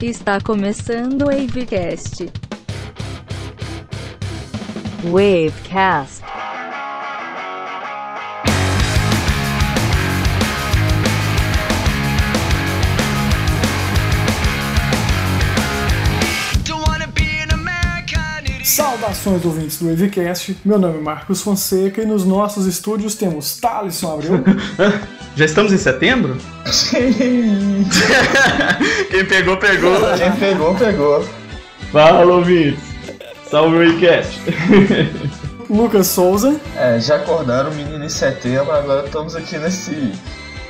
Está começando o Wavecast. Wavecast. Saudações ouvintes do Wavecast, meu nome é Marcos Fonseca e nos nossos estúdios temos Thaleson Abreu. Já estamos em setembro? Quem pegou, pegou. Quem pegou, pegou. Fala, ouvintes. Salve o Wavecast. Lucas Souza. É, já acordaram o menino em setembro, agora estamos aqui nesse.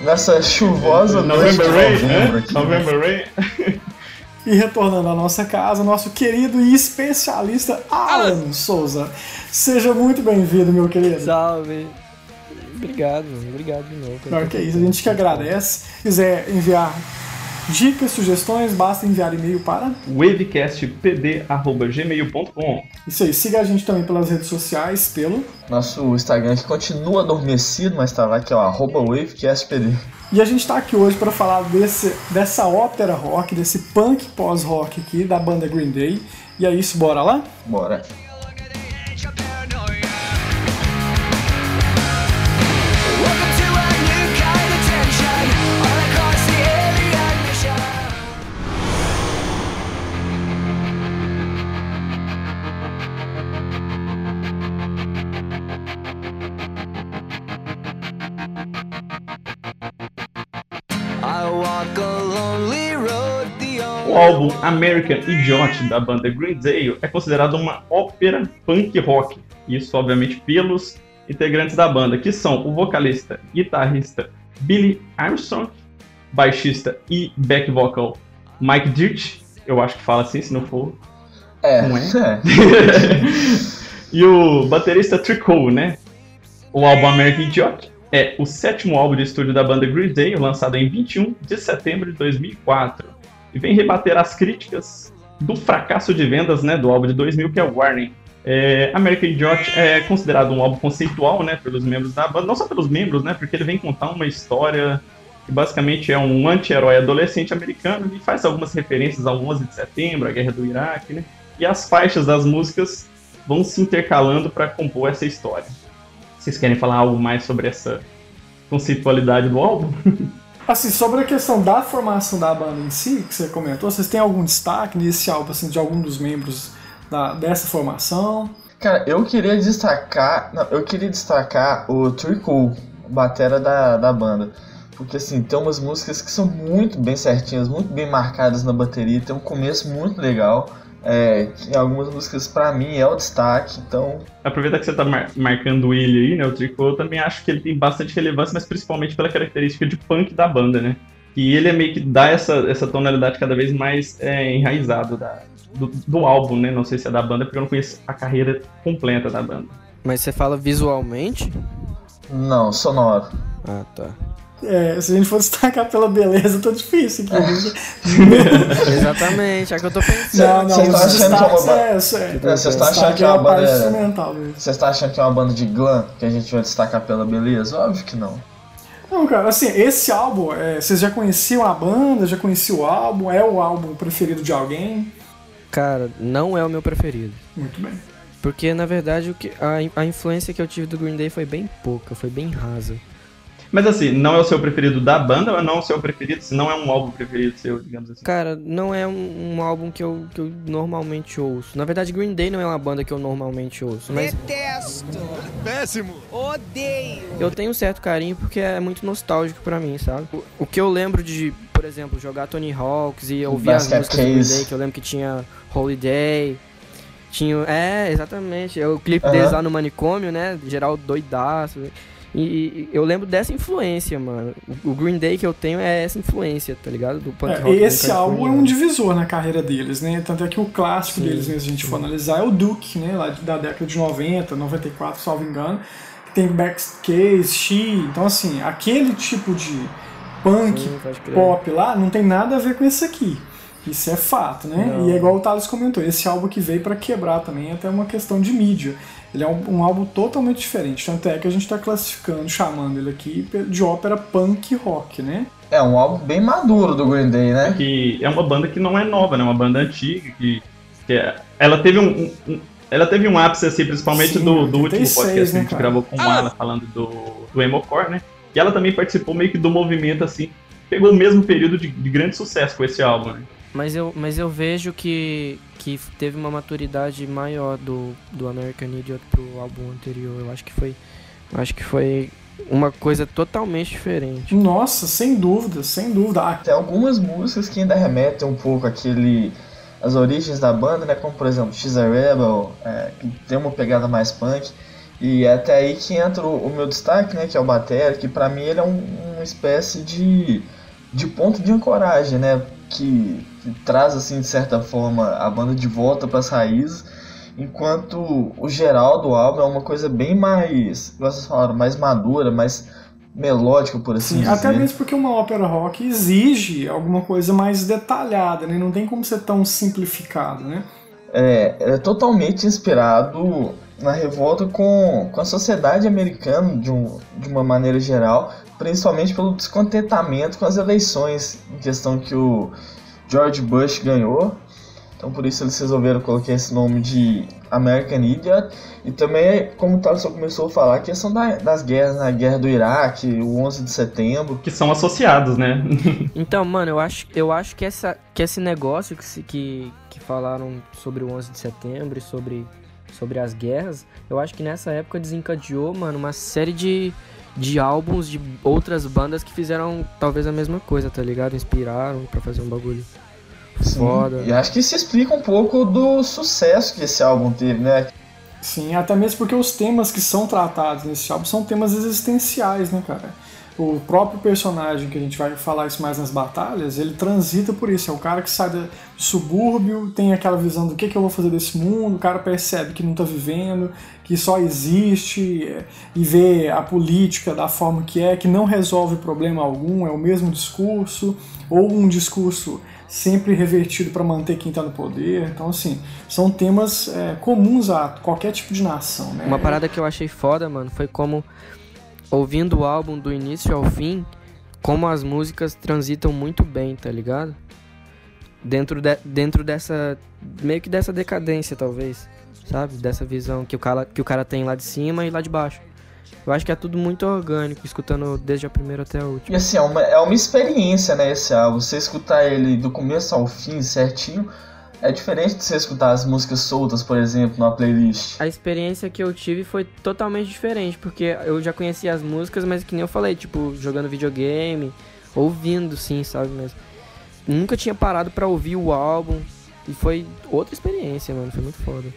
nessa chuvosa noite de November Rain, novembro né? aqui. November Rain. E retornando à nossa casa, nosso querido e especialista Alan Souza. Seja muito bem-vindo, meu querido. Salve. Obrigado, obrigado de novo. Claro que é isso, a gente que agradece. Se quiser enviar dicas, sugestões, basta enviar e-mail para. wavecastpd.gmail.com Isso aí, siga a gente também pelas redes sociais, pelo. Nosso Instagram que continua adormecido, mas tá lá que é o arroba wavecastpd. E a gente está aqui hoje para falar desse, dessa ópera rock, desse punk pós-rock aqui da banda Green Day. E é isso, bora lá? Bora. O álbum American Idiot da banda Green Day é considerado uma ópera punk rock. Isso, obviamente, pelos integrantes da banda, que são o vocalista, guitarrista Billy Armstrong, baixista e back vocal Mike Dirt, eu acho que fala assim, se não for. É, Não é? é. e o baterista Tricot, né? O álbum American Idiot é o sétimo álbum de estúdio da banda Green Day, lançado em 21 de setembro de 2004. E vem rebater as críticas do fracasso de vendas né, do álbum de 2000, que é o Warning. É, American Idiot é considerado um álbum conceitual né, pelos membros da banda, não só pelos membros, né, porque ele vem contar uma história que basicamente é um anti-herói adolescente americano e faz algumas referências ao 11 de setembro, à guerra do Iraque, né? E as faixas das músicas vão se intercalando para compor essa história. Vocês querem falar algo mais sobre essa conceitualidade do álbum? Assim, sobre a questão da formação da banda em si, que você comentou, vocês têm algum destaque nesse álbum, assim, de algum dos membros da, dessa formação? Cara, eu queria destacar. Não, eu queria destacar o Tricol, batera da, da banda. Porque assim, tem umas músicas que são muito bem certinhas, muito bem marcadas na bateria, tem um começo muito legal. É, em algumas músicas pra mim é o destaque, então Aproveitar que você tá mar- marcando ele aí, né, o Tricot, eu também acho que ele tem bastante relevância, mas principalmente pela característica de punk da banda, né? E ele é meio que dá essa, essa tonalidade cada vez mais é, enraizado da, do, do álbum, né? Não sei se é da banda, porque eu não conheço a carreira completa da banda. Mas você fala visualmente? não, sonoro. Ah, tá. É, se a gente for destacar pela beleza, tá difícil aqui. né? Exatamente, é o que eu tô pensando. não, não, Você tá os achando que é uma é, é. É, você está achando Destaque que é é uma a parte banda. instrumental mesmo. Você está achando que é uma banda de glam que a gente vai destacar pela beleza? Óbvio que não. Não, cara, assim, esse álbum, é, vocês já conheciam a banda, já conheciam o álbum, é o álbum preferido de alguém? Cara, não é o meu preferido. Muito bem. Porque, na verdade, o que, a, a influência que eu tive do Green Day foi bem pouca, foi bem rasa. Mas assim, não é o seu preferido da banda ou não é o seu preferido, se não é um álbum preferido seu, digamos assim? Cara, não é um, um álbum que eu, que eu normalmente ouço. Na verdade, Green Day não é uma banda que eu normalmente ouço, mas Detesto. Péssimo. Odeio. eu tenho um certo carinho porque é muito nostálgico pra mim, sabe? O, o que eu lembro de, por exemplo, jogar Tony Hawks e ouvir as Basket músicas do Green. Day, que eu lembro que tinha Holiday, tinha... É, exatamente. O clipe Aham. deles lá no manicômio, né? Geral doidaço. E, eu lembro dessa influência, mano. O, Green Day que eu tenho é essa influência, tá ligado? Do punk É, rock esse álbum é um divisor na carreira deles, né? Tanto é que o clássico Sim, deles, mesmo, se a gente for analisar, é o Duke, né? Lá da década de 90, 94, salvo engano. Tem Backcase, She. Então, assim, aquele tipo de punk, Sim, pop lá, não tem nada a ver com esse aqui. Isso é fato, né? Não. E é igual o Thales comentou, esse álbum que veio pra quebrar também é até uma questão de mídia. Ele é um, um álbum totalmente diferente, tanto é que a gente tá classificando, chamando ele aqui de ópera punk rock, né? É um álbum bem maduro do Green Day, né? Que é uma banda que não é nova, né? Uma banda antiga que, que é, ela teve um, um, ela teve um ápice assim, principalmente Sim, do, do 86, último podcast que a né, gente cara? gravou com o Alan falando do do Emocore, né? E ela também participou meio que do movimento assim, pegou o mesmo período de, de grande sucesso com esse álbum, né? Mas eu, mas eu vejo que, que teve uma maturidade maior do, do American Idiot pro álbum anterior. Eu acho que foi. Eu acho que foi uma coisa totalmente diferente. Nossa, sem dúvida, sem dúvida. Ah, Tem algumas músicas que ainda remetem um pouco àquele. as origens da banda, né? Como por exemplo She's a Rebel, é, que tem uma pegada mais punk. E é até aí que entra o, o meu destaque, né? Que é o Batera, que pra mim ele é um- uma espécie de, de ponto de ancoragem, né? Que traz, assim, de certa forma, a banda de volta pras raízes. Enquanto o geral do álbum é uma coisa bem mais, vocês falaram, mais madura, mais melódica, por assim Sim, dizer. até mesmo porque uma ópera rock exige alguma coisa mais detalhada, né? Não tem como ser tão simplificado, né? É, é totalmente inspirado na revolta com, com a sociedade americana de, um, de uma maneira geral, principalmente pelo descontentamento com as eleições em questão que o George Bush ganhou. Então por isso eles resolveram colocar esse nome de American Idiot. E também, como o Thaleson começou a falar, a questão da- das guerras, né? a guerra do Iraque, o 11 de setembro. Que são associados, né? Então, mano, eu acho, eu acho que, essa, que esse negócio que, se- que, que falaram sobre o 11 de setembro e sobre, sobre as guerras, eu acho que nessa época desencadeou, mano, uma série de, de álbuns de outras bandas que fizeram talvez a mesma coisa, tá ligado? Inspiraram pra fazer um bagulho Sim, foda. E acho que isso explica um pouco do sucesso que esse álbum teve, né? Sim, até mesmo porque os temas que são tratados nesse álbum são temas existenciais, né, cara? O próprio personagem, que a gente vai falar isso mais nas batalhas, ele transita por isso. É o cara que sai do subúrbio, tem aquela visão do que, que eu vou fazer desse mundo, o cara percebe que não tá vivendo, que só existe, e vê a política da forma que é, que não resolve problema algum, é o mesmo discurso, ou um discurso sempre revertido para manter quem está no poder. Então, assim, são temas é, comuns a qualquer tipo de nação, né? Uma parada que eu achei foda, mano, foi como, ouvindo o álbum do início ao fim, como as músicas transitam muito bem, tá ligado? Dentro, de, dentro dessa. meio que dessa decadência, talvez. Sabe? Dessa visão que o, cara, que o cara tem lá de cima e lá de baixo. Eu acho que é tudo muito orgânico, escutando desde a primeira até a E última. assim, é uma, é uma experiência, né, esse álbum. Você escutar ele do começo ao fim certinho é diferente de você escutar as músicas soltas, por exemplo, numa playlist. A experiência que eu tive foi totalmente diferente, porque eu já conhecia as músicas, mas que nem eu falei, tipo, jogando videogame, ouvindo sim, sabe? Mas nunca tinha parado pra ouvir o álbum. E foi outra experiência, mano. Foi muito foda.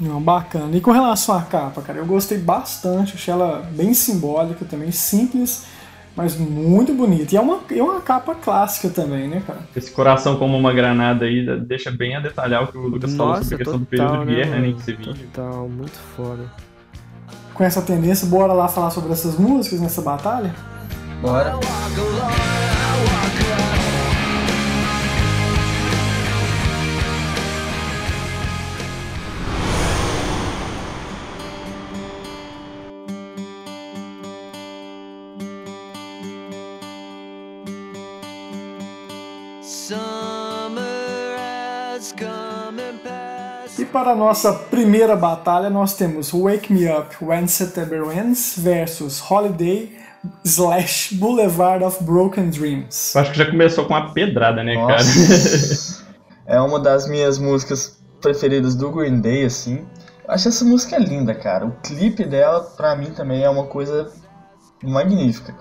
Não, bacana. E com relação à capa, cara, eu gostei bastante, achei ela bem simbólica também, simples, mas muito bonita. E é uma, é uma capa clássica também, né, cara? Esse coração como uma granada aí deixa bem a detalhar o que o Lucas falou Nossa, sobre a questão total, do período de né, guerra, né, mano? que você vive. Total, muito foda. Com essa tendência, bora lá falar sobre essas músicas nessa batalha? Bora. Summer para a nossa primeira batalha, nós temos Wake Me Up When September Ends versus Holiday slash Boulevard of Broken Dreams. Eu acho que já começou com uma pedrada, né, cara? Nossa. é uma das minhas músicas preferidas do Green Day, assim. Eu acho essa música linda, cara. O clipe dela, pra mim, também é uma coisa magnífica.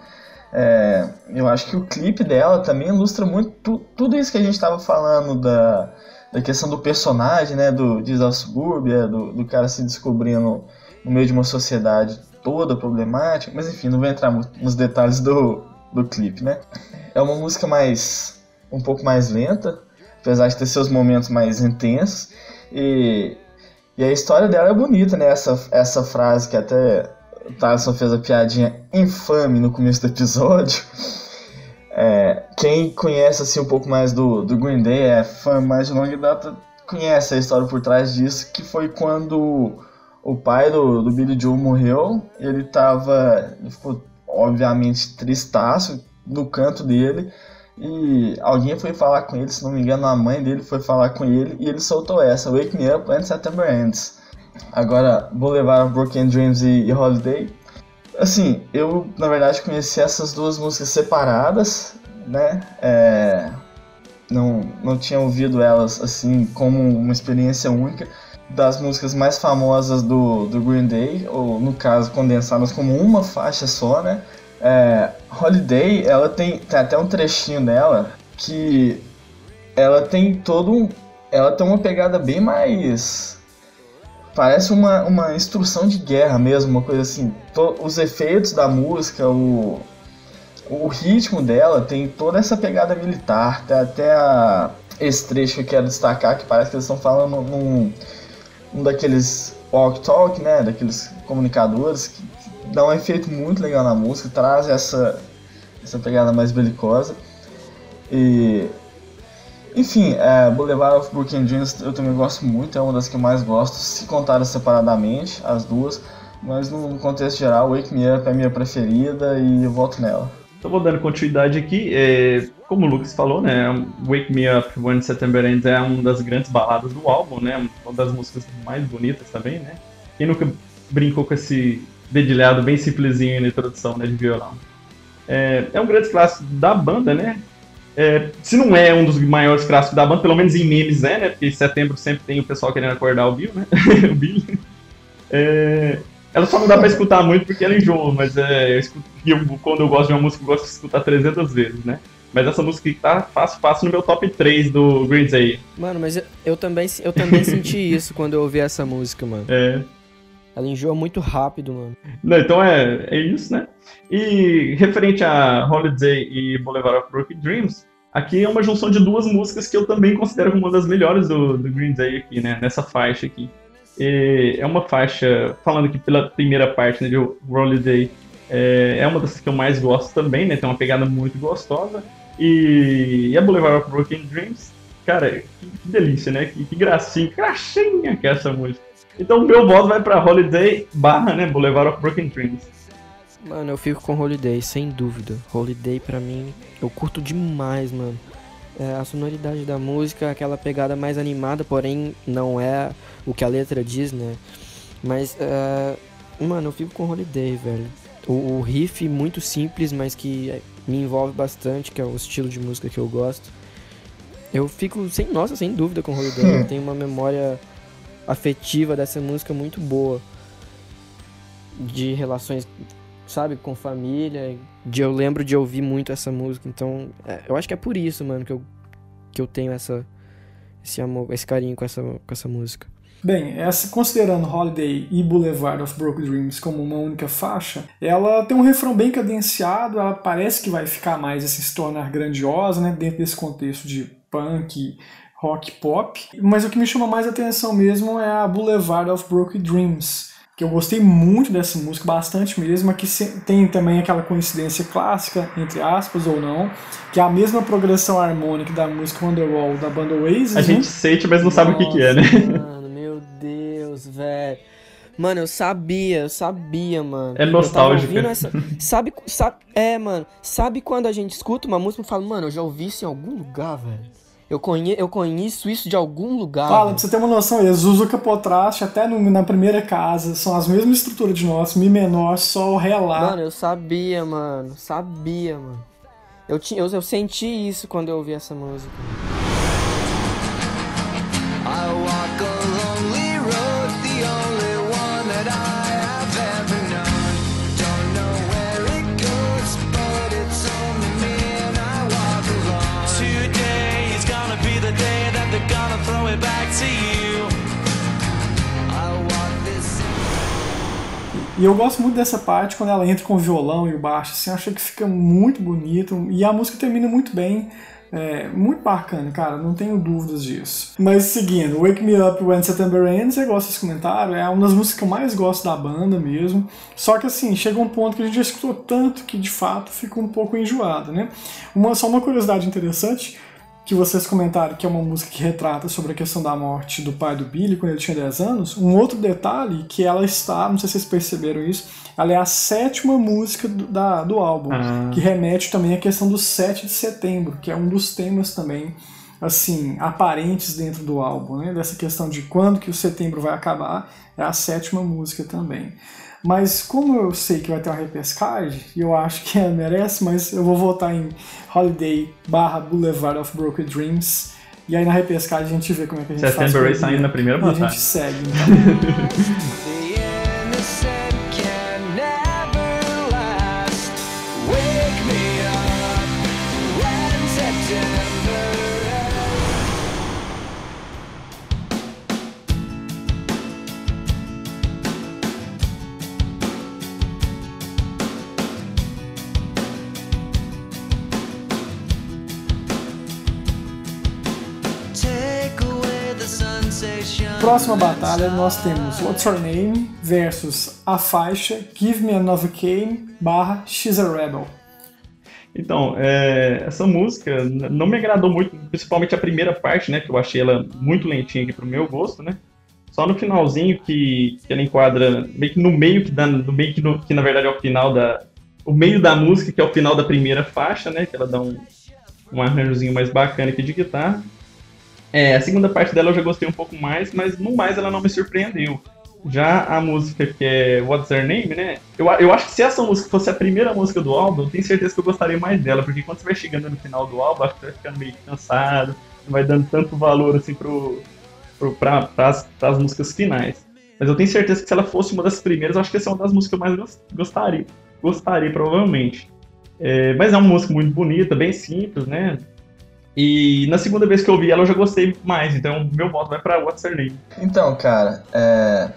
É, eu acho que o clipe dela também ilustra muito tu- tudo isso que a gente tava falando da, da questão do personagem, né? Do ao Subúrbia, do, do cara se descobrindo no meio de uma sociedade toda problemática. Mas enfim, não vou entrar nos detalhes do, do clipe, né? É uma música mais. um pouco mais lenta, apesar de ter seus momentos mais intensos. E, e a história dela é bonita, né? Essa, essa frase que até o Thaleson fez a piadinha infame no começo do episódio. É, quem conhece assim um pouco mais do, do Green Day, é fã mais de longa data, conhece a história por trás disso, que foi quando o pai do, do Billy Joe morreu, ele tava. Ele ficou obviamente tristaço, no canto dele. E alguém foi falar com ele, se não me engano, a mãe dele foi falar com ele e ele soltou essa, Wake Me Up When September Ends. Agora, Boulevard Broken Dreams e, e Holiday. Assim, eu na verdade conheci essas duas músicas separadas, né? É, não, não tinha ouvido elas assim como uma experiência única das músicas mais famosas do, do Green Day, ou no caso condensadas como uma faixa só, né? É, Holiday, ela tem, tem até um trechinho dela que ela tem todo um, ela tem uma pegada bem mais parece uma, uma instrução de guerra mesmo, uma coisa assim. To, os efeitos da música, o, o ritmo dela tem toda essa pegada militar. Tem até a, esse trecho que eu quero destacar, que parece que eles estão falando num, um daqueles walk-talk, né, daqueles comunicadores, que, que dá um efeito muito legal na música, traz essa, essa pegada mais belicosa. E enfim, é, Boulevard of Broken Dreams eu também gosto muito, é uma das que eu mais gosto, se contadas separadamente, as duas, mas no contexto geral, Wake Me Up é a minha preferida e eu voto nela. Então vou dando continuidade aqui, é, como o Lucas falou, né, Wake Me Up When September Ends é uma das grandes baladas do álbum, né, uma das músicas mais bonitas também, né. Quem nunca brincou com esse dedilhado bem simplesinho na introdução, né, de violão. É, é um grande clássico da banda, né, é, se não é um dos maiores clássicos da banda, pelo menos em memes é, né? Porque em setembro sempre tem o pessoal querendo acordar o Bill, né? o Bill. É, ela só não dá pra escutar muito porque ela enjoa, mas é, eu escuto, eu, quando eu gosto de uma música, eu gosto de escutar 300 vezes, né? Mas essa música aqui tá fácil, fácil no meu top 3 do Green Day. Mano, mas eu, eu também, eu também senti isso quando eu ouvi essa música, mano. É. Ela enjoa muito rápido, mano. Não, então é, é isso, né? E referente a Holiday e Boulevard of Broken Dreams, aqui é uma junção de duas músicas que eu também considero uma das melhores do, do Green Day aqui, né? Nessa faixa aqui. E é uma faixa, falando aqui pela primeira parte né, de Holiday, é, é uma das que eu mais gosto também, né? Tem uma pegada muito gostosa. E, e a Boulevard of Broken Dreams, cara, que, que delícia, né? Que, que gracinha, que é essa música. Então meu voto vai pra Holiday barra, né? Boulevard of Broken Dreams. Mano, eu fico com Holiday, sem dúvida. Holiday pra mim, eu curto demais, mano. É, a sonoridade da música, aquela pegada mais animada, porém não é o que a letra diz, né? Mas, é, mano, eu fico com Holiday, velho. O, o riff muito simples, mas que me envolve bastante, que é o estilo de música que eu gosto. Eu fico, sem, nossa, sem dúvida com Holiday. eu tenho uma memória afetiva dessa música muito boa. De relações, sabe, com família. De eu lembro de ouvir muito essa música. Então, é, eu acho que é por isso, mano, que eu, que eu tenho essa, esse amor, esse carinho com essa, com essa música. Bem, essa, considerando Holiday e Boulevard of Broken Dreams como uma única faixa, ela tem um refrão bem cadenciado, ela parece que vai ficar mais assim, se tornar grandiosa, né, dentro desse contexto de punk, rock pop. Mas o que me chama mais atenção mesmo é a Boulevard of Broken Dreams, que eu gostei muito dessa música, bastante mesmo, que tem também aquela coincidência clássica, entre aspas ou não, que é a mesma progressão harmônica da música Wonderwall da banda Oasis. A né? gente sente, mas não sabe o que, que é, né? Mano, meu Deus, velho. Mano, eu sabia, eu sabia, mano. É ouvindo Essa... Sabe, sabe, é, mano. Sabe quando a gente escuta uma música e fala, mano, eu já ouvi isso em algum lugar, velho. Eu, conhe... eu conheço isso de algum lugar. Fala, pra você ter uma noção, eles usam o capotraste até no- na primeira casa, são as mesmas estruturas de nós, Mi menor, Sol, Ré, Lá. Mano, eu sabia, mano. Sabia, mano. Eu, tinha, eu, eu senti isso quando eu ouvi essa música. E eu gosto muito dessa parte quando ela entra com o violão e o baixo, assim, achei que fica muito bonito e a música termina muito bem. É, muito bacana, cara, não tenho dúvidas disso. Mas seguindo, Wake Me Up When September Ends, eu gosto desse comentário, é uma das músicas que eu mais gosto da banda mesmo. Só que assim, chega um ponto que a gente já escutou tanto que de fato fica um pouco enjoado, né? Uma, só uma curiosidade interessante, que vocês comentaram que é uma música que retrata sobre a questão da morte do pai do Billy quando ele tinha 10 anos, um outro detalhe que ela está, não sei se vocês perceberam isso, ela é a sétima música do, da, do álbum, Ah. que remete também à questão do 7 de setembro, que é um dos temas também assim aparentes dentro do álbum, né? Dessa questão de quando que o setembro vai acabar, é a sétima música também. Mas como eu sei que vai ter uma repescagem, e eu acho que ela merece, mas eu vou votar em Holiday barra Boulevard of Broken Dreams. E aí na repescagem a gente vê como é que a gente faz. September Ray com saindo na primeira E a batalha. gente segue, então. Próxima batalha nós temos What's Her Name versus a faixa Give Me Another Cane barra She's a Rebel. Então, é, essa música não me agradou muito, principalmente a primeira parte, né? Que eu achei ela muito lentinha aqui pro meu gosto, né? Só no finalzinho que, que ela enquadra meio que no meio que dá, no meio que, no- que na verdade é o final da o meio da música que é o final da primeira faixa, né? Que ela dá um um arranjozinho mais bacana aqui de guitarra. É, a segunda parte dela eu já gostei um pouco mais, mas no mais ela não me surpreendeu. Já a música que é What's Her Name, né? Eu, eu acho que se essa música fosse a primeira música do álbum, eu tenho certeza que eu gostaria mais dela, porque quando você vai chegando no final do álbum, acho que você vai ficando meio cansado, não vai dando tanto valor assim pro, pro, pra, pras, pras músicas finais. Mas eu tenho certeza que se ela fosse uma das primeiras, eu acho que essa é uma das músicas que eu mais gos- gostaria. Gostaria, provavelmente. É, mas é uma música muito bonita, bem simples, né? E na segunda vez que eu ouvi ela, eu já gostei mais, então meu voto vai pra What's Her Name. Então, cara, é,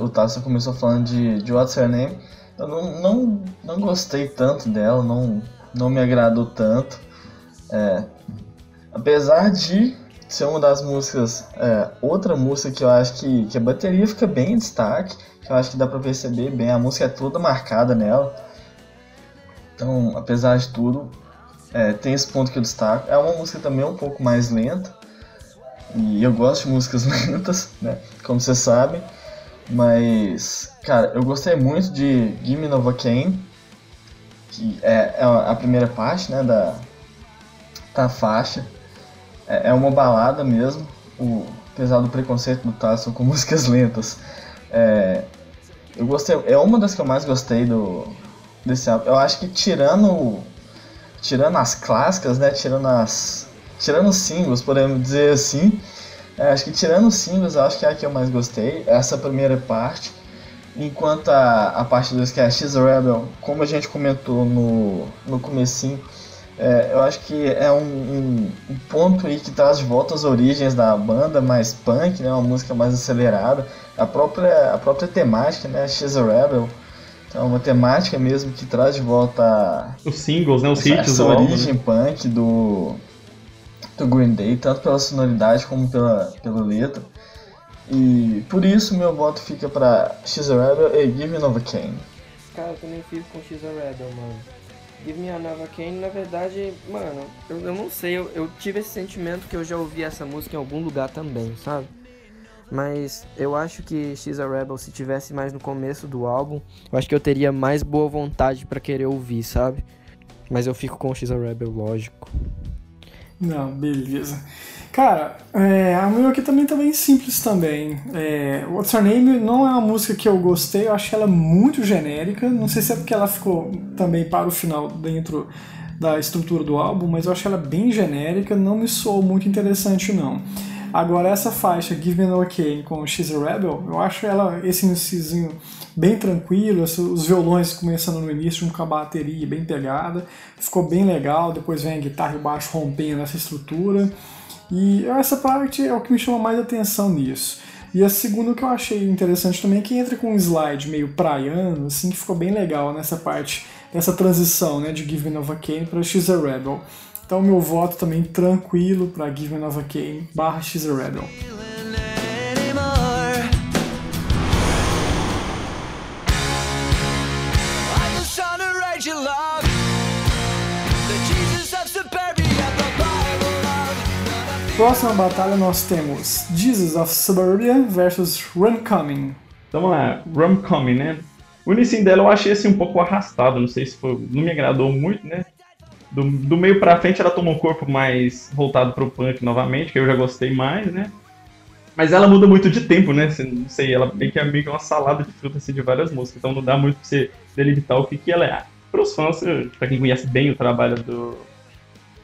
o Tasso começou falando de, de What's Her Name. Eu não, não, não gostei tanto dela, não, não me agradou tanto. É, apesar de ser uma das músicas, é, outra música que eu acho que, que a bateria fica bem em destaque, que eu acho que dá pra perceber bem, a música é toda marcada nela. Então, apesar de tudo, é, tem esse ponto que eu destaco. É uma música também um pouco mais lenta, e eu gosto de músicas lentas, né? Como vocês sabem. Mas, cara, eu gostei muito de Gimme Novocaine, que é, é a primeira parte, né, da, da faixa. É, é uma balada mesmo, o, apesar do preconceito do Tasso com músicas lentas. É, eu gostei, é uma das que eu mais gostei do, desse álbum. Eu acho que tirando, tirando as clássicas, né, tirando as, tirando os singles, podemos dizer assim, é, acho que tirando os singles, acho que é a que eu mais gostei, essa primeira parte. Enquanto a, a parte 2, que é a a Rebel, como a gente comentou no, no comecinho, é, eu acho que é um, um, um ponto aí que traz de volta as origens da banda, mais punk, né, uma música mais acelerada. A própria, a própria temática, né, a Rebel, então é uma temática mesmo que traz de volta Os singles, né? Os essa, hits essa do álbum. né? origem punk do, do Green Day, tanto pela sonoridade como pela, pela letra. E por isso meu voto fica pra She's a Rebel e Give Me Novocaine. Cara, eu também fico com X a Rebel, mano. Give Me a Nova Kane, na verdade, mano, eu, eu não sei, eu, eu tive esse sentimento que eu já ouvi essa música em algum lugar também, sabe? Mas eu acho que X a Rebel, se tivesse mais no começo do álbum, eu acho que eu teria mais boa vontade pra querer ouvir, sabe? Mas eu fico com X a Rebel, lógico. Não, beleza. Cara, é, a minha aqui também tá bem simples também. É, What's Her Name não é uma música que eu gostei, eu acho ela muito genérica. Não sei se é porque ela ficou também para o final dentro da estrutura do álbum, mas eu acho ela bem genérica, não me soou muito interessante não. Agora essa faixa Give Me No Okay com She's a Rebel, eu acho ela esse iniciozinho bem tranquilo, os violões começando no início com a bateria bem pegada, ficou bem legal, depois vem a guitarra e o baixo rompendo essa estrutura. E essa parte é o que me chama mais atenção nisso. E a segunda que eu achei interessante também é que entra com um slide meio praiano, assim, que ficou bem legal nessa parte, nessa transição, né, de Give Me Nova Kane para She's a Rebel. Então meu voto também tranquilo para Give Me Nova Kane barra She's a Rebel. Próxima batalha nós temos Jesus of Suburbia versus Run Coming. Então vamos lá, Rom-Coming, né? O início dela eu achei assim um pouco arrastado, não sei se foi, não me agradou muito, né? Do, do meio pra frente ela tomou um corpo mais voltado pro punk novamente, que eu já gostei mais, né? Mas ela muda muito de tempo, né? Você- Não sei, ela meio que é meio que uma salada de frutas assim, de várias músicas, então não dá muito pra você delimitar o que, que ela é. Para os fãs, eh, pra quem conhece bem o trabalho do,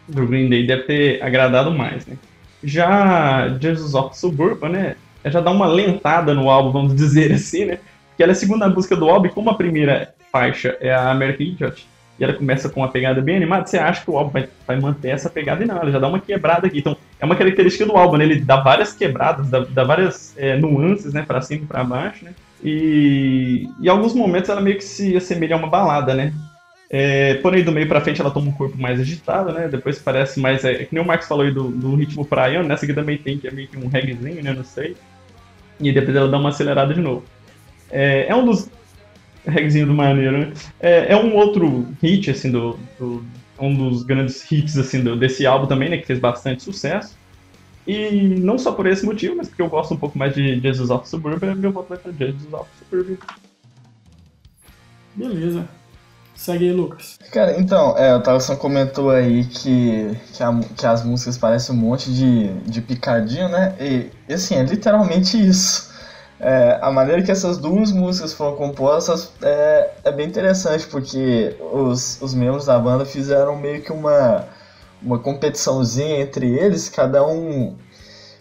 do Green Day, deve ter agradado mais, né? Já Jesus of Suburban, né? Já dá uma lentada no álbum, vamos dizer assim, né? Que ela é a segunda música do álbum, e como a primeira faixa é a American Idiot, e ela começa com uma pegada bem animada, você acha que o álbum vai, vai manter essa pegada e não, ela já dá uma quebrada aqui. Então, é uma característica do álbum, né? Ele dá várias quebradas, dá, dá várias é, nuances, né? Pra cima e pra baixo, né? E em alguns momentos ela meio que se assemelha a uma balada, né? É, porém, do meio pra frente ela toma um corpo mais agitado, né? Depois parece mais. É, que nem o Max falou aí do, do ritmo praiano, nessa aqui também tem, que é meio que um reggaezinho, né? Não sei. E depois ela dá uma acelerada de novo. É, é um dos. Reggaezinho do maneiro, né? É, é um outro hit, assim, do, do- Um dos grandes hits, assim, do- desse álbum também, né? Que fez bastante sucesso. E não só por esse motivo, mas porque eu gosto um pouco mais de Jesus of Suburban, meu voto vai pra Jesus of Suburban. Beleza. Segue aí, Lucas. Cara, então, é, o Tarson comentou aí que, que, a- que as músicas parecem um monte de, de picadinho, né? E, assim, é literalmente isso. É, a maneira que essas duas músicas foram compostas é, é bem interessante, porque os, os membros da banda fizeram meio que uma, uma competiçãozinha entre eles, cada um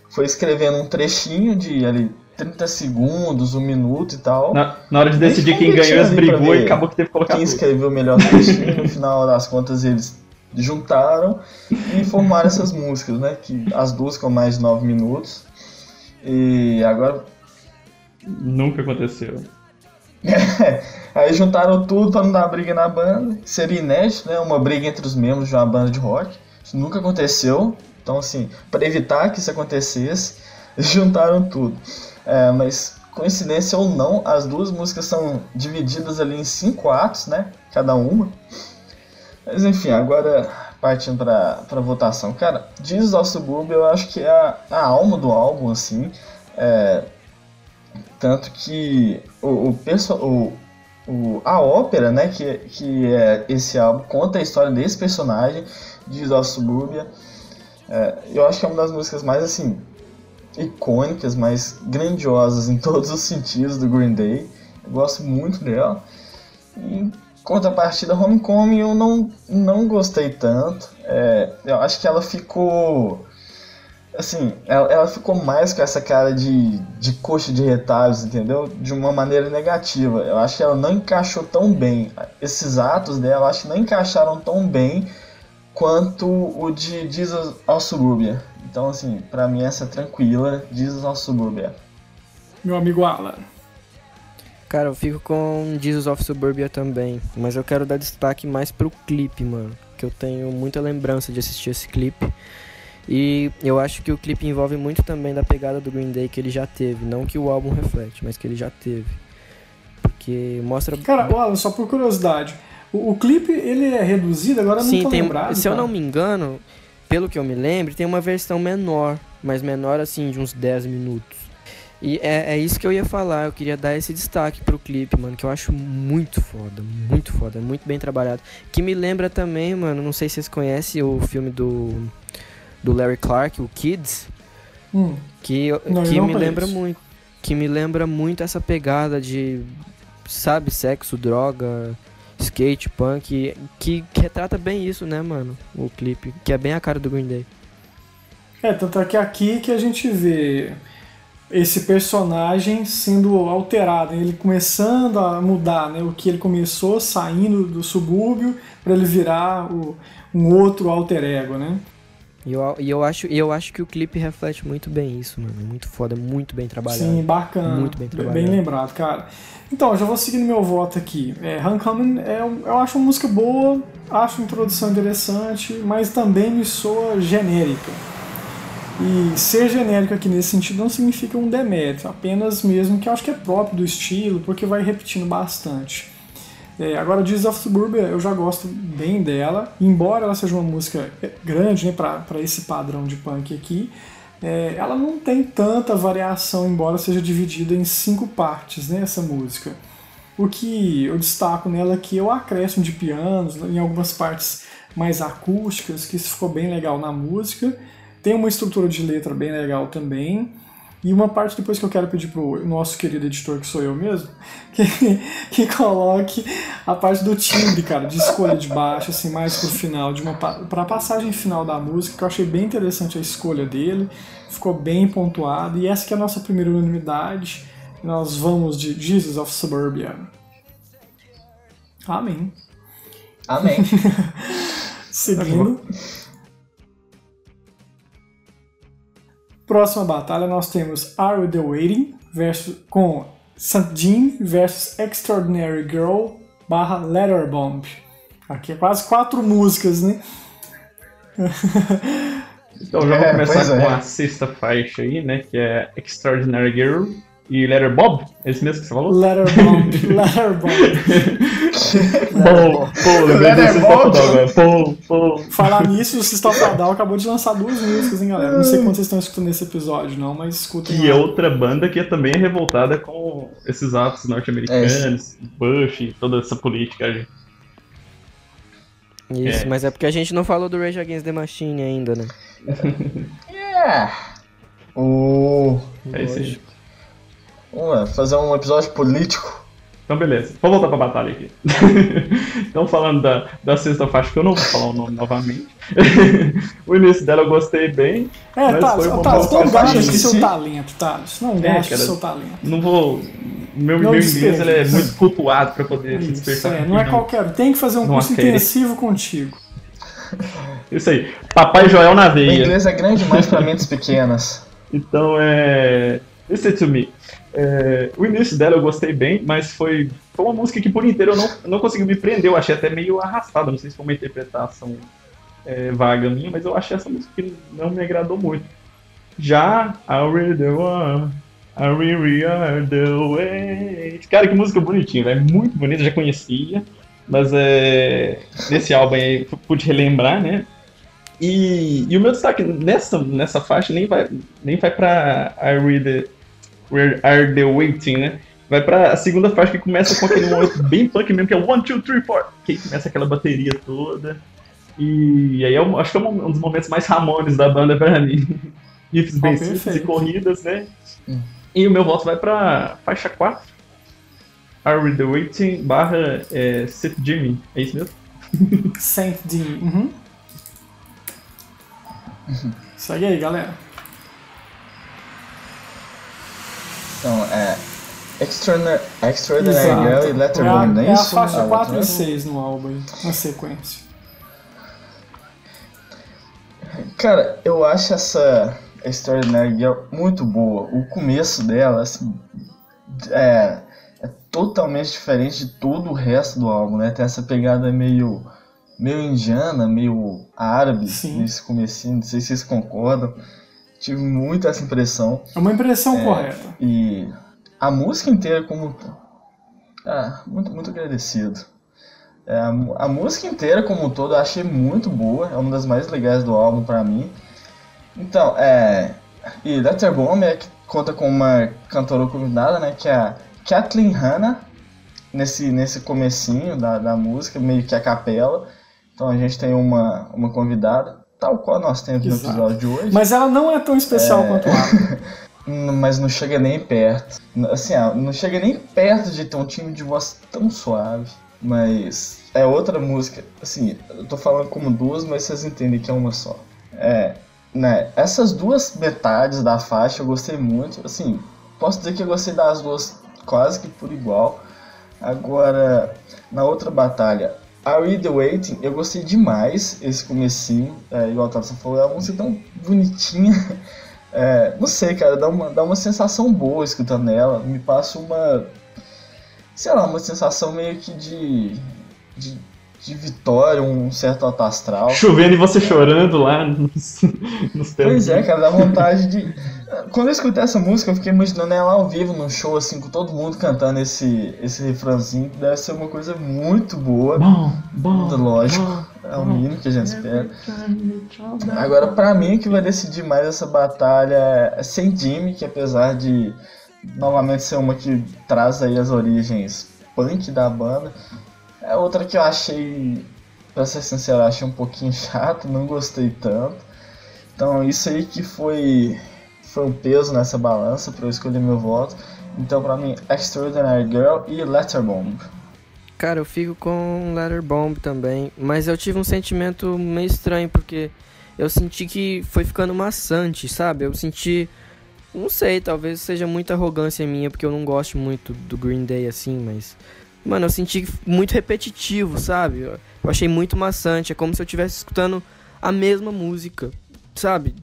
foi escrevendo um trechinho de ali, 30 segundos, um minuto e tal. Na, na hora de decidir quem ganhou, eles brigou e acabou que teve que colocar quem tudo. escreveu o melhor trechinho, no final das contas eles juntaram e formaram essas músicas, né? Que as duas com mais de 9 minutos. E agora. Nunca aconteceu. Aí juntaram tudo pra não dar briga na banda. Seria inédito, né? Uma briga entre os membros de uma banda de rock. Isso nunca aconteceu. Então, assim, para evitar que isso acontecesse, juntaram tudo. É, mas, coincidência ou não, as duas músicas são divididas ali em cinco atos, né? Cada uma. Mas, enfim, agora partindo pra, pra votação. Cara, Jesus of Suburbia eu acho que é a, a alma do álbum, assim. É, tanto que o, o, perso- o, o- a ópera, né, que, que é esse álbum, conta a história desse personagem, Jesus of Suburbia. É, eu acho que é uma das músicas mais, assim, icônicas, mais grandiosas em todos os sentidos do Green Day. Eu gosto muito dela. E contrapartida, Homecoming eu não, não gostei tanto. É, eu acho que ela ficou. Assim, ela, ela ficou mais com essa cara de, de coxa de retalhos, entendeu? De uma maneira negativa. Eu acho que ela não encaixou tão bem. Esses atos dela, eu acho que não encaixaram tão bem quanto o de Jesus ao Suburbia. Então, assim, pra mim essa é tranquila, Jesus ao Suburbia. Meu amigo Alan. Cara, eu fico com Jesus of Suburbia também, mas eu quero dar destaque mais pro clipe, mano, que eu tenho muita lembrança de assistir esse clipe. E eu acho que o clipe envolve muito também da pegada do Green Day que ele já teve, não que o álbum reflete, mas que ele já teve. Porque mostra Cara, Alan, só por curiosidade. O, o clipe, ele é reduzido, agora eu não Sim, tô tem, lembrado. se eu não me engano, pelo que eu me lembro, tem uma versão menor, mas menor assim, de uns 10 minutos. E é, é isso que eu ia falar, eu queria dar esse destaque pro clipe, mano, que eu acho muito foda, muito foda, muito bem trabalhado. Que me lembra também, mano, não sei se vocês conhecem o filme do, do Larry Clark, o Kids, Hum, que, Não, que me lembra conheço. muito, que me lembra muito essa pegada de, sabe, sexo, droga, skate, punk, que, que retrata bem isso, né, mano, o clipe, que é bem a cara do Green Day. É, tanto é que aqui que a gente vê esse personagem sendo alterado, ele começando a mudar, né? O que ele começou saindo do subúrbio para ele virar o- um outro alter ego, né? E eu, e eu, acho, e eu acho que o clipe reflete muito bem isso, mano, é muito foda, muito bem trabalhado. Sim, bacana. Muito bem trabalhado. Bem lembrado, cara. Então, eu já vou seguindo meu voto aqui. É, Homecoming, é, eu acho uma música boa, acho a introdução interessante, mas também me soa genérica. E ser genérico aqui nesse sentido não significa um demérito, apenas mesmo que eu acho que é próprio do estilo, porque vai repetindo bastante. É, agora, Jesus of Suburbia, eu já gosto bem dela, embora ela seja uma música grande né, para esse padrão de punk aqui, é, ela não tem tanta variação, embora seja dividida em cinco partes, né, essa música. O que eu destaco nela aqui é o acréscimo de pianos, em algumas partes mais acústicas, que isso ficou bem legal na música. Tem uma estrutura de letra bem legal também. E uma parte depois que eu quero pedir pro nosso querido editor, que sou eu mesmo, que, que coloque a parte do timbre, cara, de escolha de baixo, assim, mais pro final, de uma pra passagem final da música, que eu achei bem interessante a escolha dele, ficou bem pontuado, e essa que é a nossa primeira unanimidade. Nós vamos de Jesus of Suburbia. Amém. Amém. Seguindo. Próxima batalha nós temos Are We The Waiting versus, com St. Jean versus Extraordinary Girl barra Letterbomb. Aqui é quase quatro músicas, né? Então já vou É, começar com é. a sexta faixa aí, né? Que é Extraordinary Girl e Letter Bob. É esse mesmo que você falou? Letterbomb, Letterbomb. Pô, pô, lembrei do velho. Pô, pô. Falar nisso, o System of a Down acabou de lançar duas músicas, hein, galera? Não sei quanto vocês estão escutando nesse episódio, não, mas escutem Que é lá. outra banda que é também revoltada com esses atos norte-americanos, Bush e toda essa política aí. Isso, É. mas é porque a gente não falou do Rage Against the Machine ainda, né? É. O. É isso aí. Vamos fazer um episódio político. Então, beleza. Vou voltar pra batalha aqui. então, falando da, da sexta faixa, que eu não vou falar o nome novamente. o início dela eu gostei bem. É, Mas Thales, foi uma Thales, boa não gaste esqueci. seu talento, Thales. Não É, gaste cara. seu talento. Não vou. Meu, Não meu inglês ele é muito cultuado pra poder se Isso, dispersar. é, aqui, não é qualquer. Tem que fazer um Não curso intensivo contigo. Isso aí. Papai Joel na O veia. inglês é grande demais pra mentes pequenas. Então é. Listen to me. É, o início dela eu gostei bem, mas foi, foi uma música que por inteiro eu não, não consegui me prender. Eu achei até meio arrastada. Não sei se foi uma interpretação é, vaga minha, mas eu achei essa música que não me agradou muito. Já I Really The One, I Really Are The Way. Cara, que música bonitinha, é muito bonita, já conhecia. Mas é, nesse álbum aí pude relembrar, né? E, e o meu destaque nessa, nessa faixa nem vai, nem vai pra I Read the, Where Are The Waiting, né? Vai pra a segunda faixa que começa com aquele momento bem punk mesmo, que é 1, 2, 3, 4. Que começa aquela bateria toda. E aí eu acho que é um dos momentos mais Ramones da banda pra mim. Riffs bem Ah, simples e corridas, né? Hum. E o meu voto vai pra faixa 4. Are We The Waiting barra é, Sit Jimmy. É isso mesmo? Saint Dean. Uhum. Segue aí, galera. Então, é. Extraordinary, Extraordinary. Girl e é a, Letterman, não é é a isso? faixa Ah, 4 e Letterman. 6 no álbum na sequência. Cara, eu acho essa Extraordinary Girl muito boa. O começo dela, assim, é, é totalmente diferente de todo o resto do álbum, né? Tem essa pegada meio, meio indiana, meio árabe Sim. nesse comecinho. Não sei se vocês concordam. Tive muito essa impressão. É uma impressão correta. E a música inteira como ah, muito muito agradecido. É, a, a música inteira como um todo eu achei muito boa, é uma das mais legais do álbum pra mim. Então, é e Letterbomb é que conta com uma cantora convidada, né, que é a Kathleen Hanna nesse nesse comecinho da, da música, meio que a capela. Então a gente tem uma uma convidada, tal qual nós temos no Exato. episódio de hoje. Mas ela não é tão especial quanto a Mas não chega nem perto. Assim, não chega nem perto de ter um time de voz tão suave. Mas é outra música. Assim, eu tô falando como duas, mas vocês entendem que é uma só. É, né? Essas duas metades da faixa eu gostei muito. Assim, posso dizer que eu gostei das duas quase que por igual. Agora, na outra batalha, Are We The Waiting, eu gostei demais esse comecinho. É, igual a Tata falou, é uma música tão bonitinha. É, não sei, cara, dá uma, dá uma sensação boa escutando ela. Me passa uma. Sei lá, uma sensação meio que de. de de vitória, um certo alto astral. Chovendo e você chorando lá nos, nos Pois é, cara, dá vontade de. Quando eu escutei essa música, eu fiquei imaginando ela ao vivo num show, assim, com todo mundo cantando esse, esse refrãozinho. Deve ser uma coisa muito boa. Bom, bom. Lógico, bom. é o mínimo que a gente espera. Agora, pra mim, o que vai decidir mais essa batalha é sem Jimmy, que apesar de novamente ser uma que traz aí as origens punk da banda, é outra que eu achei, pra ser sincero, achei um pouquinho chato, não gostei tanto. Então, isso aí que foi, foi um peso nessa balança pra eu escolher meu voto. Então, pra mim, Extraordinary Girl e Letterbomb. Cara, eu fico com Letterbomb também, mas eu tive um sentimento meio estranho porque eu senti que foi ficando maçante, sabe? Eu senti, não sei, talvez seja muita arrogância minha porque eu não gosto muito do Green Day assim, mas mano, eu senti muito repetitivo, sabe? Eu achei muito maçante, é como se eu estivesse escutando a mesma música, sabe?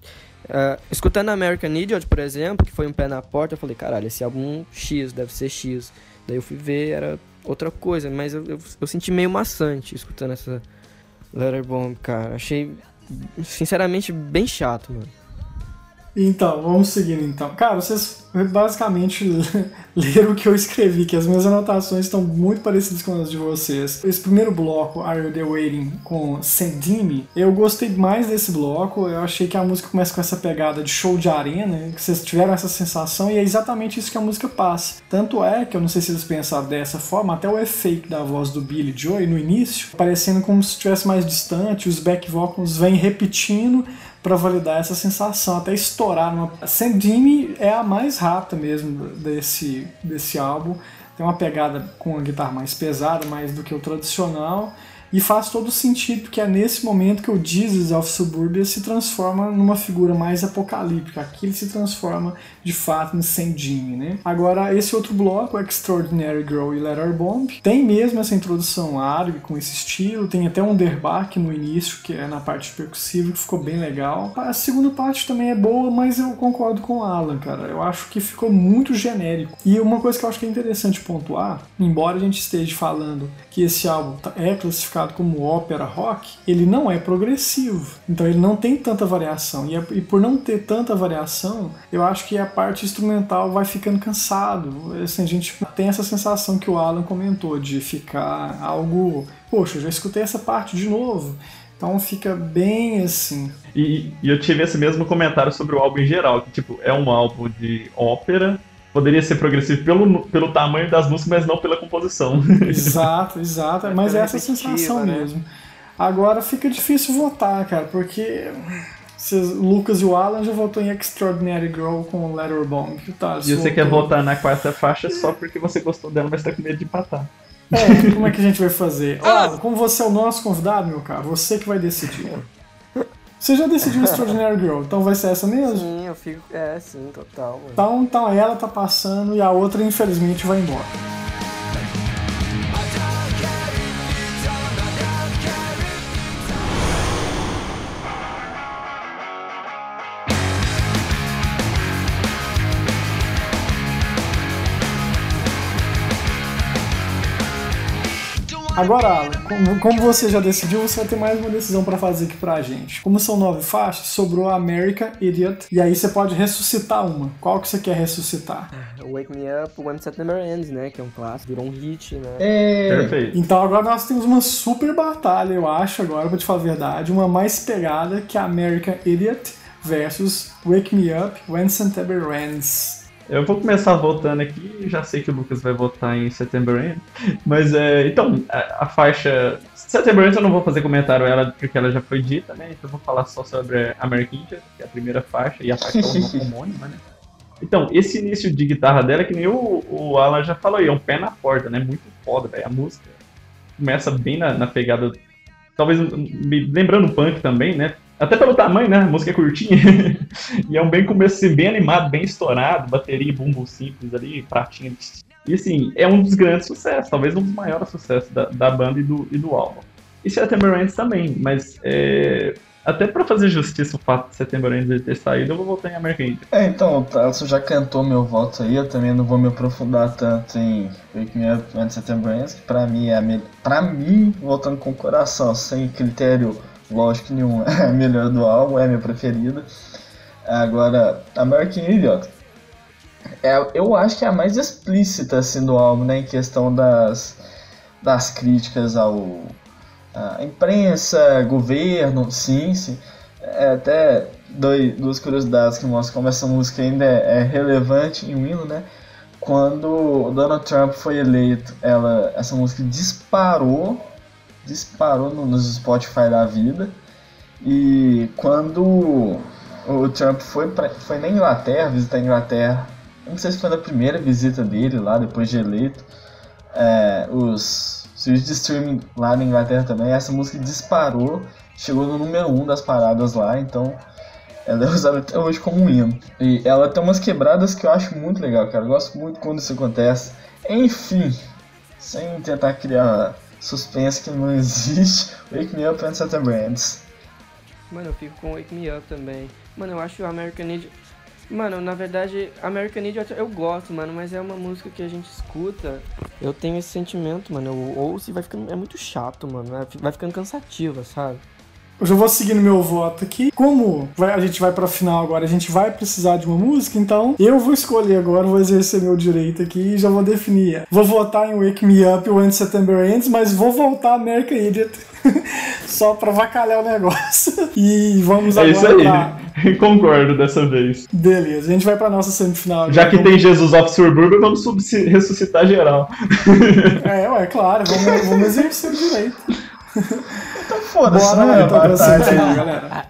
Ah, escutando American Idiot, por exemplo, que foi um pé na porta, eu falei, caralho, esse álbum X, deve ser X. Daí eu fui ver, era outra coisa, mas eu, eu, eu senti meio maçante escutando essa Letterbomb, cara. Achei, sinceramente, bem chato, mano. Então, vamos seguindo então. Cara, vocês basicamente leram o que eu escrevi, que as minhas anotações estão muito parecidas com as de vocês. Esse primeiro bloco, Are You The Waiting, com Sendimi, eu gostei mais desse bloco, eu achei que a música começa com essa pegada de show de arena, que vocês tiveram essa sensação, e é exatamente isso que a música passa. Tanto é que, eu não sei se eles pensaram dessa forma, até o efeito da voz do Billy Joy no início, parecendo como se estivesse mais distante, os back vocals vêm repetindo, para validar essa sensação, até estourar numa. Sendimi é a mais rápida mesmo desse, desse álbum. Tem uma pegada com a guitarra mais pesada, mais do que o tradicional. E faz todo sentido, porque é nesse momento que o Jesus of Suburbia se transforma numa figura mais apocalíptica. Aqui ele se transforma de fato em Sendimi, né? Agora, esse outro bloco, Extraordinary Girl e Letterbomb, tem mesmo essa introdução árabe com esse estilo, tem até um derbaque no início, que é na parte percussiva, que ficou bem legal. A segunda parte também é boa, mas eu concordo com o Alan, cara. Eu acho que ficou muito genérico. E uma coisa que eu acho que é interessante pontuar, embora a gente esteja falando que esse álbum é classificado como ópera rock, ele não é progressivo. Então ele não tem tanta variação. E, é- e por não ter tanta variação, eu acho que a parte instrumental vai ficando cansado. Assim, a gente tem essa sensação que o Alan comentou de ficar algo, poxa, já escutei essa parte de novo. Então fica bem assim. E, e eu tive esse mesmo comentário sobre o álbum em geral, que tipo, é um álbum de ópera, poderia ser progressivo pelo, pelo tamanho das músicas, mas não pela composição. Exato, exato. Mas é essa sensação né? mesmo. Agora fica difícil votar, cara, porque Lucas e o Alan já votou em Extraordinary Girl com Letterbomb. Tá, E você quer votar na quarta faixa só porque você gostou dela, mas tá com medo de empatar. É, como é que a gente vai fazer? Alan, como você é o nosso convidado, meu caro, você que vai decidir. Você já decidiu Extraordinary Girl, então vai ser essa mesmo? Sim, eu fico. É, sim, total, mano. Então, então ela tá passando e a outra, infelizmente, vai embora. Agora, Alan, como, como você já decidiu, você vai ter mais uma decisão pra fazer aqui pra gente. Como são nove faixas, sobrou a America Idiot, e aí você pode ressuscitar uma. Qual que você quer ressuscitar? Wake Me Up When September Ends, né? Que é um clássico, virou um hit, né? É, Perfeito. Então agora nós temos uma super batalha, eu acho, agora pra te falar a verdade, uma mais pegada que a American Idiot versus Wake Me Up When September Ends. Eu vou começar votando aqui, já sei que o Lucas vai votar em September End, mas é, então, a, a faixa September End eu não vou fazer comentário ela porque ela já foi dita, né? Então eu vou falar só sobre American Idiot, que é a primeira faixa e a faixa homônima, né? Então, esse início de guitarra dela, que nem o, o Alan já falou aí, é um pé na porta, né? Muito foda, velho. A música começa bem na, na pegada, talvez me lembrando o punk também, né? Até pelo tamanho, né? A música é curtinha. e é um bem começo assim, bem animado, bem estourado, bateria bumbo simples ali, pratinha. E assim, é um dos grandes sucessos, talvez um dos maiores sucessos da, da banda e do, e do álbum. E September Ends também, mas é, Até pra fazer justiça o fato de Setembro Ends ter saído, eu vou votar em American Idiot. É, então, o Tarso já cantou meu voto aí, eu também não vou me aprofundar tanto em Wake Me Up When September Ends, que pra mim é a melhor. Pra mim, votando com o coração, sem critério lógico nenhum, é a melhor do álbum, é a minha preferida. Agora, American Idiot, é, eu acho que é a mais explícita assim, do álbum, né, em questão das, das críticas ao à imprensa, governo, sim, sim. É, até dois, duas curiosidades que mostram como essa música ainda é, é relevante em hino, né? Quando Donald Trump foi eleito, ela, essa música disparou, disparou no, nos Spotify da vida. E quando o Trump foi, pra, foi na Inglaterra, visitar a Inglaterra, não sei se foi na primeira visita dele lá, depois de eleito, é, os serviços de streaming lá na Inglaterra também, essa música disparou, chegou no número 1 um das paradas lá, então ela é usada até hoje como um hino. E ela tem umas quebradas que eu acho muito legal, cara. Eu gosto muito quando isso acontece. Enfim, sem tentar criar suspense que não existe, Wake Me Up and September Ends. Mano, eu fico com Wake Me Up também. Mano, eu acho o American Idiot. Mano, na verdade, American Idiot eu gosto, mano, mas é uma música que a gente escuta. Eu tenho esse sentimento, mano. Eu ouço e vai ficando. É muito chato, mano. é- Vai ficando cansativa, sabe? Eu já vou seguindo meu voto aqui. Como vai- a gente vai pra final agora, a gente vai precisar de uma música, então eu vou escolher agora, vou exercer meu direito aqui e já vou definir. Vou votar em Wake Me Up When September Ends, mas vou voltar American Idiot só pra vacalhar o negócio. E vamos É agora isso aí. pra... Concordo dessa vez. Beleza, a gente vai pra nossa semifinal. Já que Vamos- tem Jesus of Suburbia, vamos ressuscitar geral. É, ué, claro, vamos, vamos exercer o direito. Foda-se, Bora né? então aí. galera.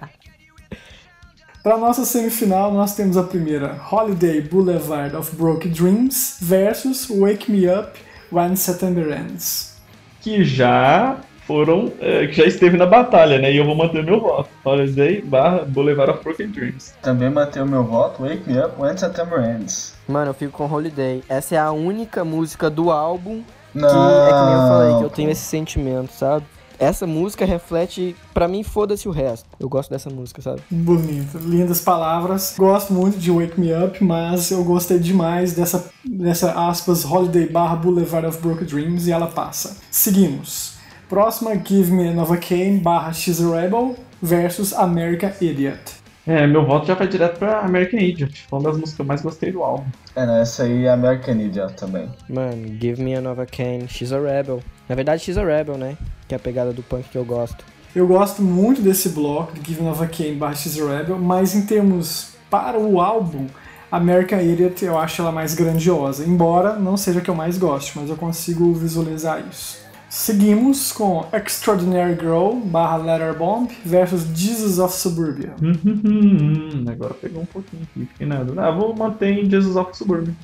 Pra nossa semifinal, nós temos a primeira Holiday Boulevard of Broken Dreams versus Wake Me Up When September Ends. Que já foram. é, que já esteve na batalha, né? E eu vou manter meu voto. Holiday barra Boulevard of Broken Dreams. Também manter o meu voto, Wake Me Up When September Ends. Mano, eu fico com Holiday. Essa é a única música do álbum que Não, é que nem eu falei, que eu tenho esse sentimento, sabe? Essa música reflete, pra mim, foda-se o resto. Eu gosto dessa música, sabe? Bonito, lindas palavras. Gosto muito de Wake Me Up, mas eu gostei demais dessa, dessa aspas Holiday barra Boulevard of Broken Dreams e ela passa. Seguimos. Próxima, Give Me Another Cane barra She's a Rebel versus American Idiot. É, meu voto já vai direto pra American Idiot. Foi uma das músicas que eu mais gostei do álbum. É, não, essa aí é American Idiot também. Mano, Give Me Another Can, She's a Rebel. Na verdade, She's a Rebel, né? Que é a pegada do punk que eu gosto. Eu gosto muito desse bloco de Give Nova Kane barra She's a Rebel, mas em termos para o álbum, American Idiot eu acho ela mais grandiosa, embora não seja a que eu mais goste, mas eu consigo visualizar isso. Seguimos com Extraordinary Girl barra Letterbomb versus Jesus of Suburbia. Hum, agora pegou um pouquinho aqui, fiquei nada. Ah, vou manter em Jesus of Suburbia.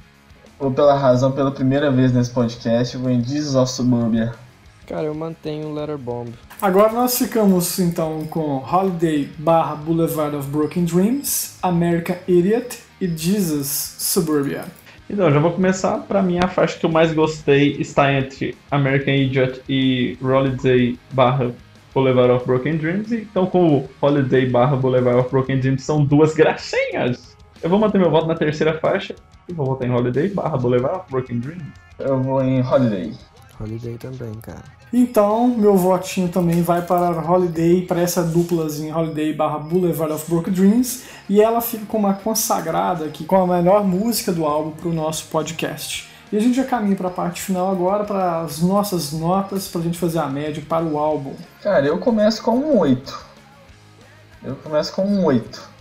Ou pela razão, pela primeira vez nesse podcast, eu vou em Jesus of Suburbia. Cara, eu mantenho Letterbomb. Agora nós ficamos então com Holiday barra Boulevard of Broken Dreams, American Idiot e Jesus Suburbia. Então, já vou começar. Pra mim, a faixa que eu mais gostei está entre American Idiot e Holiday barra Boulevard of Broken Dreams. Então, com o Holiday barra Boulevard of Broken Dreams, são duas graxinhas. Eu vou manter meu voto na terceira faixa e vou votar em Holiday barra Boulevard of Broken Dreams. Eu vou em Holiday. Holiday também, cara. Então, meu votinho também vai para Holiday, para essa duplazinha Holiday barra Boulevard of Broken Dreams, e ela fica com uma consagrada aqui, com a melhor música do álbum para o nosso podcast. E a gente já caminha para a parte final agora, para as nossas notas, para a gente fazer a média para o álbum. Cara, eu começo com um 8. Eu começo com um 8.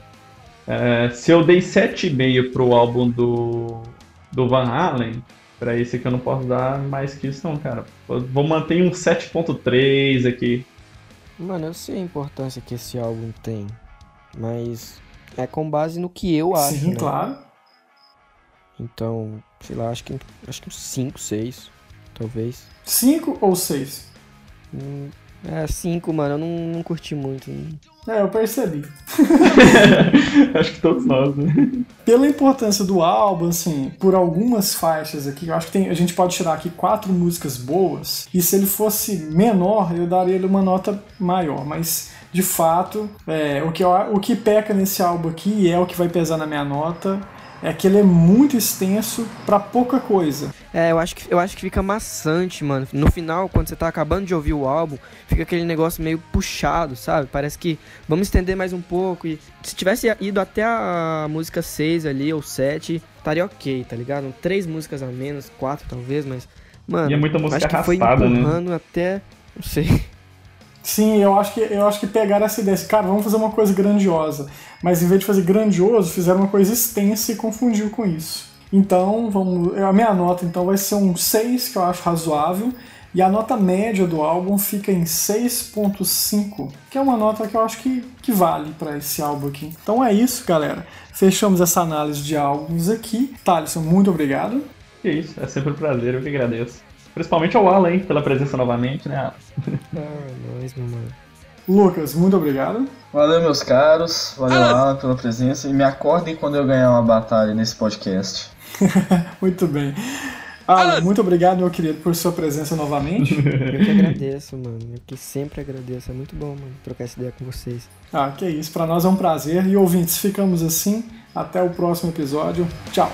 É, se eu dei 7,5 pro álbum do, do Van Halen, pra esse aqui eu não posso dar mais que isso não, cara. Eu Vou manter um 7.3 aqui. Mano, eu sei a importância que esse álbum tem, mas é com base no que eu acho, Sim, né? claro. Então, sei lá, acho que acho que uns 5, 6, talvez. Cinco ou seis? Hum, é, 5, mano, eu não, não curti muito. É, eu percebi. Acho que todos nós, né? Pela importância do álbum, assim, por algumas faixas aqui, eu acho que tem, a gente pode tirar aqui quatro músicas boas, e se ele fosse menor, eu daria ele uma nota maior, mas de fato, é, o, que eu, o que peca nesse álbum aqui, e é o que vai pesar na minha nota, é que ele é muito extenso pra pouca coisa. É, eu acho, que, eu acho que fica maçante, mano. No final, quando você tá acabando de ouvir o álbum, fica aquele negócio meio puxado, sabe? Parece que vamos estender mais um pouco. E se tivesse ido até a música 6 ali, ou 7, estaria ok, tá ligado? Três músicas a menos, quatro talvez, mas. Mano, E é muita música acho que foi né? empurrando até. Não sei. Sim, eu acho que eu acho que pegaram essa ideia, assim, cara, vamos fazer uma coisa grandiosa. Mas em vez de fazer grandioso, fizeram uma coisa extensa e confundiu com isso. Então, vamos, a minha nota então vai ser um 6, que eu acho razoável, e a nota média do álbum fica em 6.5, que é uma nota que eu acho que, que vale para esse álbum aqui. Então é isso, galera. Fechamos essa análise de álbuns aqui. Thaleson, muito obrigado. Que isso, é sempre um prazer, eu que agradeço. Principalmente ao Alan, hein, pela presença novamente, né, Alan? Ah, nóis, meu mano. Lucas, muito obrigado. Valeu, meus caros. Valeu, Alan, pela presença. E me acordem quando eu ganhar uma batalha nesse podcast. Muito bem. Alan, muito obrigado, meu querido, por sua presença novamente. Eu que agradeço, mano. Eu que sempre agradeço. É muito bom, mano, trocar essa ideia com vocês. Ah, que isso. Para nós é um prazer. E ouvintes, ficamos assim. Até o próximo episódio. Tchau.